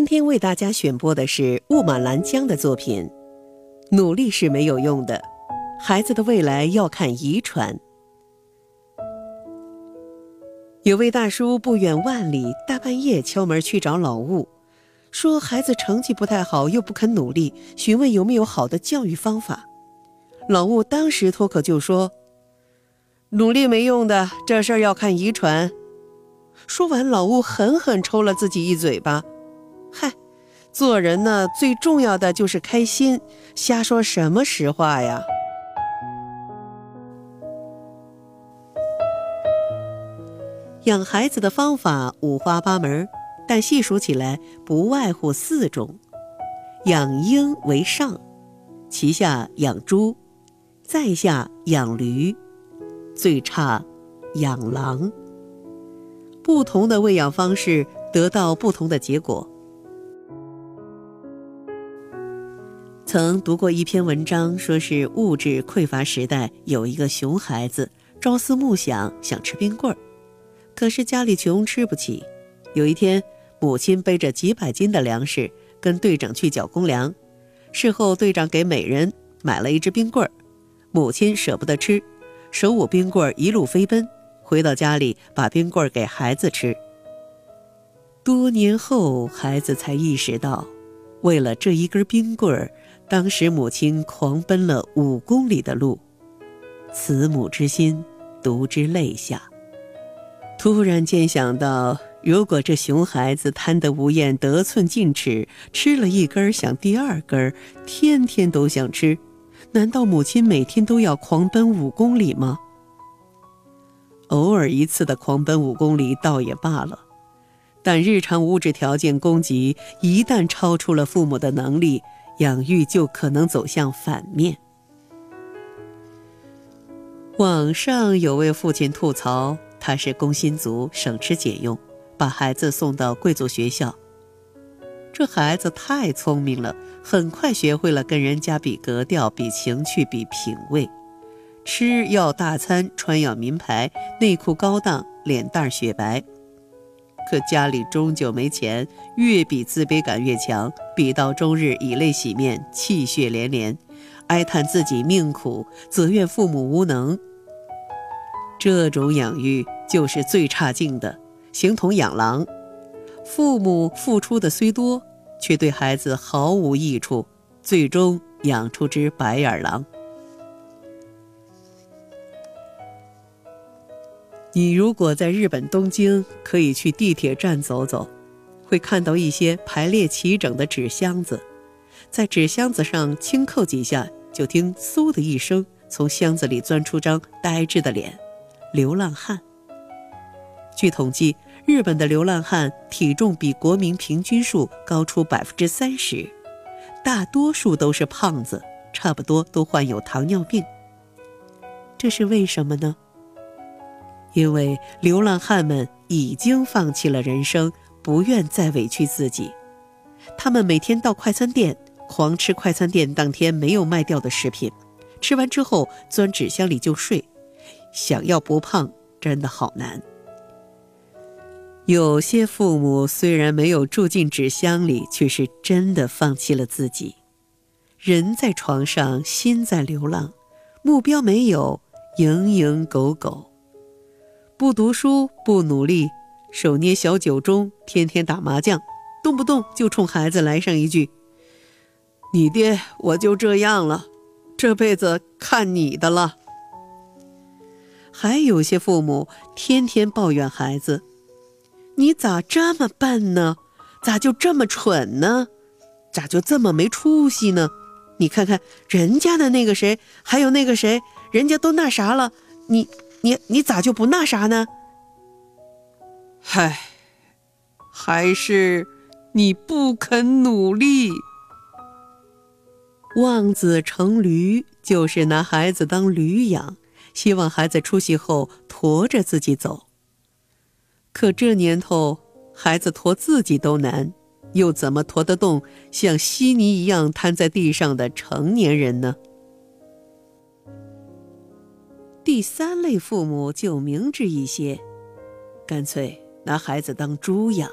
今天为大家选播的是雾满兰江的作品。努力是没有用的，孩子的未来要看遗传。有位大叔不远万里，大半夜敲门去找老雾，说孩子成绩不太好，又不肯努力，询问有没有好的教育方法。老雾当时脱口就说：“努力没用的，这事儿要看遗传。”说完，老雾狠狠抽了自己一嘴巴。嗨，做人呢，最重要的就是开心，瞎说什么实话呀？养孩子的方法五花八门，但细数起来不外乎四种：养鹰为上，其下养猪，在下养驴，最差养狼。不同的喂养方式，得到不同的结果。曾读过一篇文章，说是物质匮乏时代，有一个熊孩子朝思暮想想吃冰棍儿，可是家里穷吃不起。有一天，母亲背着几百斤的粮食跟队长去缴公粮，事后队长给每人买了一只冰棍儿，母亲舍不得吃，手捂冰棍儿一路飞奔，回到家里把冰棍儿给孩子吃。多年后，孩子才意识到，为了这一根冰棍儿。当时母亲狂奔了五公里的路，慈母之心，独之泪下。突然间想到，如果这熊孩子贪得无厌、得寸进尺，吃了一根想第二根，天天都想吃，难道母亲每天都要狂奔五公里吗？偶尔一次的狂奔五公里倒也罢了，但日常物质条件供给一旦超出了父母的能力。养育就可能走向反面。网上有位父亲吐槽，他是工薪族，省吃俭用，把孩子送到贵族学校。这孩子太聪明了，很快学会了跟人家比格调、比情趣、比品味。吃要大餐，穿要名牌，内裤高档，脸蛋雪白。可家里终究没钱，越比自卑感越强，比到终日以泪洗面，气血连连，哀叹自己命苦，责怨父母无能。这种养育就是最差劲的，形同养狼。父母付出的虽多，却对孩子毫无益处，最终养出只白眼狼。你如果在日本东京，可以去地铁站走走，会看到一些排列齐整的纸箱子，在纸箱子上轻扣几下，就听“嗖”的一声，从箱子里钻出张呆滞的脸——流浪汉。据统计，日本的流浪汉体重比国民平均数高出百分之三十，大多数都是胖子，差不多都患有糖尿病。这是为什么呢？因为流浪汉们已经放弃了人生，不愿再委屈自己。他们每天到快餐店狂吃快餐店当天没有卖掉的食品，吃完之后钻纸箱里就睡。想要不胖，真的好难。有些父母虽然没有住进纸箱里，却是真的放弃了自己。人在床上，心在流浪，目标没有，蝇营狗苟。不读书，不努力，手捏小酒盅，天天打麻将，动不动就冲孩子来上一句：“你爹我就这样了，这辈子看你的了。”还有些父母天天抱怨孩子：“你咋这么笨呢？咋就这么蠢呢？咋就这么没出息呢？你看看人家的那个谁，还有那个谁，人家都那啥了，你……”你你咋就不那啥呢？唉，还是你不肯努力。望子成驴，就是拿孩子当驴养，希望孩子出息后驮着自己走。可这年头，孩子驮自己都难，又怎么驮得动像稀泥一样瘫在地上的成年人呢？第三类父母就明智一些，干脆拿孩子当猪养。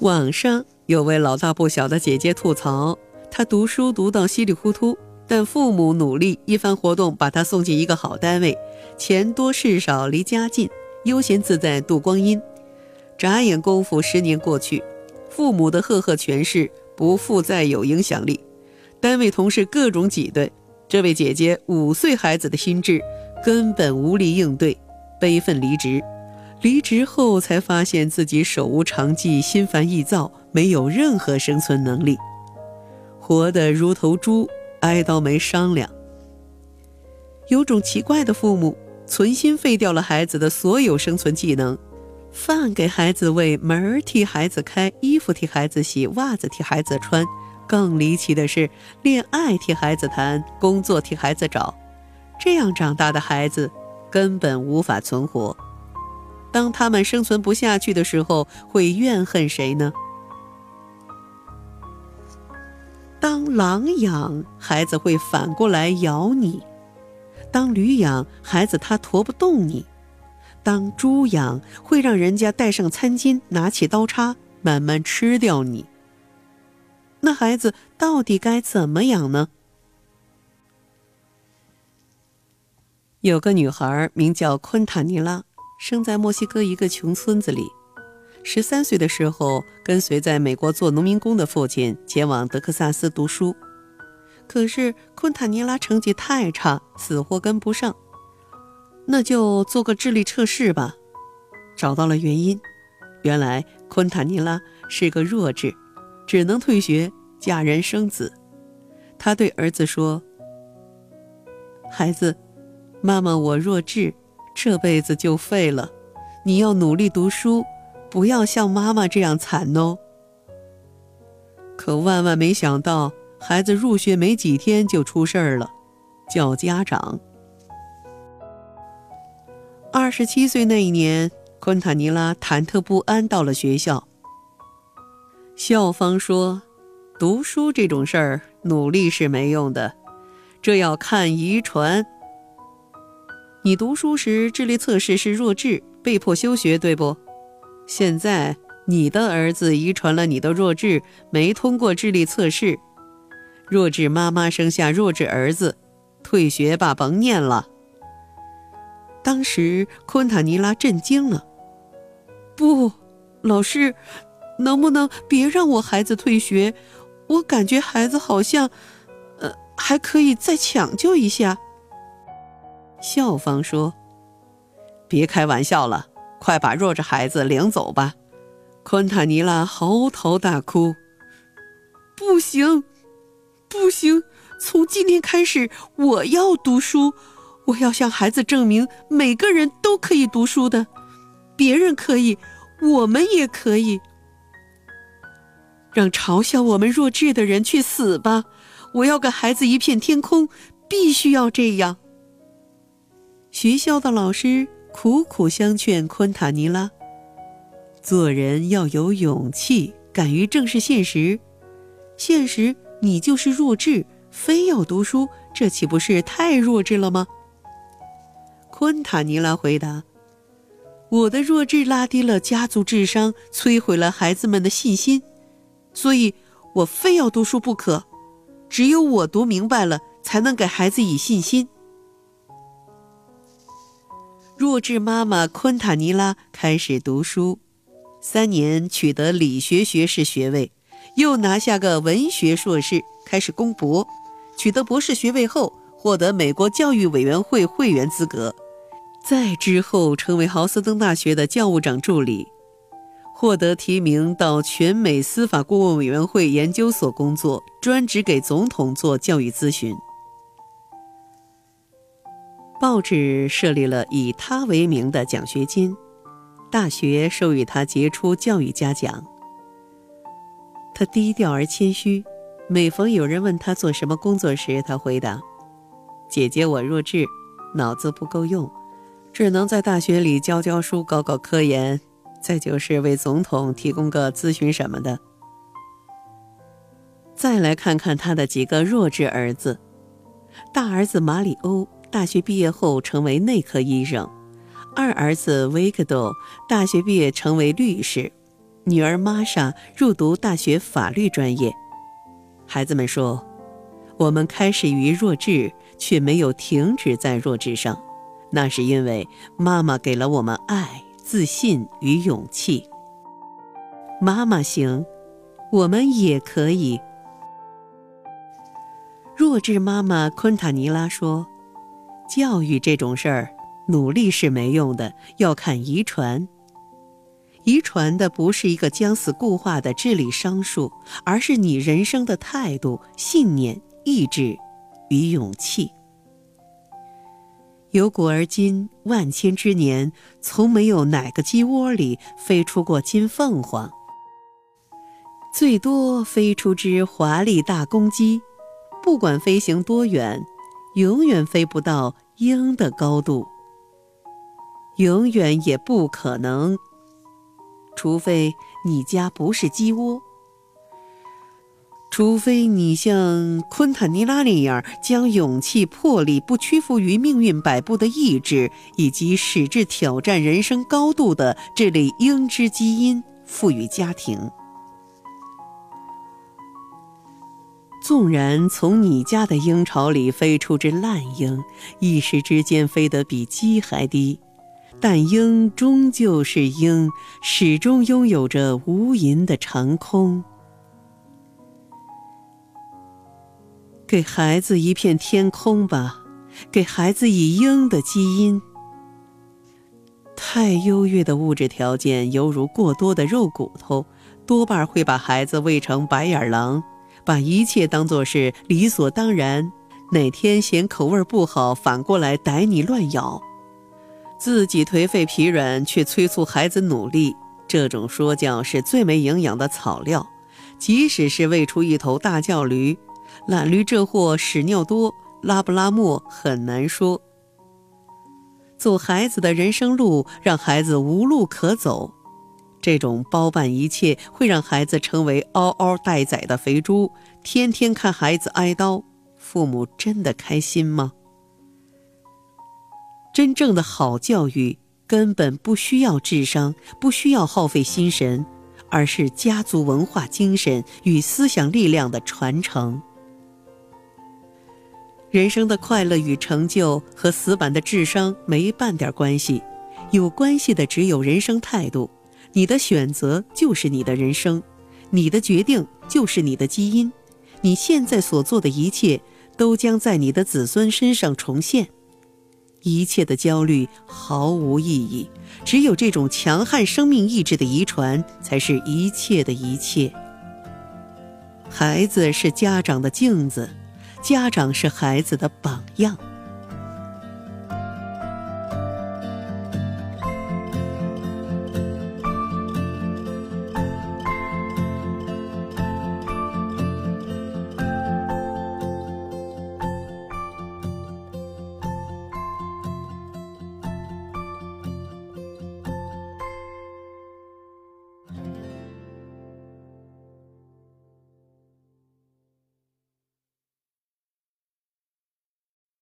网上有位老大不小的姐姐吐槽，她读书读到稀里糊涂，但父母努力一番活动，把她送进一个好单位，钱多事少，离家近，悠闲自在度光阴。眨眼功夫，十年过去，父母的赫赫权势不复再有影响力，单位同事各种挤兑，这位姐姐五岁孩子的心智根本无力应对，悲愤离职。离职后才发现自己手无长技，心烦意躁，没有任何生存能力，活得如头猪，挨刀没商量。有种奇怪的父母，存心废掉了孩子的所有生存技能：饭给孩子喂，门儿替孩子开，衣服替孩子洗，袜子替孩子穿。更离奇的是，恋爱替孩子谈，工作替孩子找。这样长大的孩子，根本无法存活。当他们生存不下去的时候，会怨恨谁呢？当狼养孩子，会反过来咬你；当驴养孩子，他驮不动你；当猪养，会让人家带上餐巾，拿起刀叉，慢慢吃掉你。那孩子到底该怎么养呢？有个女孩名叫昆塔尼拉。生在墨西哥一个穷村子里，十三岁的时候，跟随在美国做农民工的父亲前往德克萨斯读书。可是昆塔尼拉成绩太差，死活跟不上。那就做个智力测试吧。找到了原因，原来昆塔尼拉是个弱智，只能退学嫁人生子。他对儿子说：“孩子，妈妈我弱智。”这辈子就废了，你要努力读书，不要像妈妈这样惨哦。可万万没想到，孩子入学没几天就出事儿了，叫家长。二十七岁那一年，昆塔尼拉忐忑不安到了学校。校方说，读书这种事儿，努力是没用的，这要看遗传。你读书时智力测试是弱智，被迫休学，对不？现在你的儿子遗传了你的弱智，没通过智力测试，弱智妈妈生下弱智儿子，退学吧，甭念了。当时昆塔尼拉震惊了，不，老师，能不能别让我孩子退学？我感觉孩子好像，呃，还可以再抢救一下。校方说：“别开玩笑了，快把弱智孩子领走吧！”昆塔尼拉嚎啕大哭：“不行，不行！从今天开始，我要读书，我要向孩子证明，每个人都可以读书的，别人可以，我们也可以。让嘲笑我们弱智的人去死吧！我要给孩子一片天空，必须要这样。”学校的老师苦苦相劝昆塔尼拉：“做人要有勇气，敢于正视现实。现实，你就是弱智，非要读书，这岂不是太弱智了吗？”昆塔尼拉回答：“我的弱智拉低了家族智商，摧毁了孩子们的信心，所以我非要读书不可。只有我读明白了，才能给孩子以信心。”弱智妈妈昆塔尼拉开始读书，三年取得理学学士学位，又拿下个文学硕士，开始攻博，取得博士学位后，获得美国教育委员会会员资格，再之后成为豪斯登大学的教务长助理，获得提名到全美司法顾问委员会研究所工作，专职给总统做教育咨询。报纸设立了以他为名的奖学金，大学授予他杰出教育家奖。他低调而谦虚，每逢有人问他做什么工作时，他回答：“姐姐，我弱智，脑子不够用，只能在大学里教教书、搞搞科研，再就是为总统提供个咨询什么的。”再来看看他的几个弱智儿子，大儿子马里欧。大学毕业后成为内科医生，二儿子维克多大学毕业成为律师，女儿玛莎入读大学法律专业。孩子们说：“我们开始于弱智，却没有停止在弱智上，那是因为妈妈给了我们爱、自信与勇气。妈妈行，我们也可以。”弱智妈妈昆塔尼拉说：“教育这种事儿，努力是没用的，要看遗传。遗传的不是一个将死固化的智力商数，而是你人生的态度、信念、意志与勇气。由古而今，万千之年，从没有哪个鸡窝里飞出过金凤凰，最多飞出只华丽大公鸡。”不管飞行多远，永远飞不到鹰的高度，永远也不可能。除非你家不是鸡窝，除非你像昆塔尼拉那样，将勇气、魄力、不屈服于命运摆布的意志，以及矢志挑战人生高度的这类鹰之基因赋予家庭。纵然从你家的鹰巢里飞出只烂鹰，一时之间飞得比鸡还低，但鹰终究是鹰，始终拥有着无垠的长空。给孩子一片天空吧，给孩子以鹰的基因。太优越的物质条件，犹如过多的肉骨头，多半会把孩子喂成白眼狼。把一切当作是理所当然，哪天嫌口味不好，反过来逮你乱咬，自己颓废疲软却催促孩子努力，这种说教是最没营养的草料。即使是喂出一头大叫驴，懒驴这货屎尿多，拉不拉磨很难说。走孩子的人生路，让孩子无路可走。这种包办一切，会让孩子成为嗷嗷待宰的肥猪，天天看孩子挨刀，父母真的开心吗？真正的好教育根本不需要智商，不需要耗费心神，而是家族文化精神与思想力量的传承。人生的快乐与成就和死板的智商没半点关系，有关系的只有人生态度。你的选择就是你的人生，你的决定就是你的基因，你现在所做的一切都将在你的子孙身上重现。一切的焦虑毫无意义，只有这种强悍生命意志的遗传才是一切的一切。孩子是家长的镜子，家长是孩子的榜样。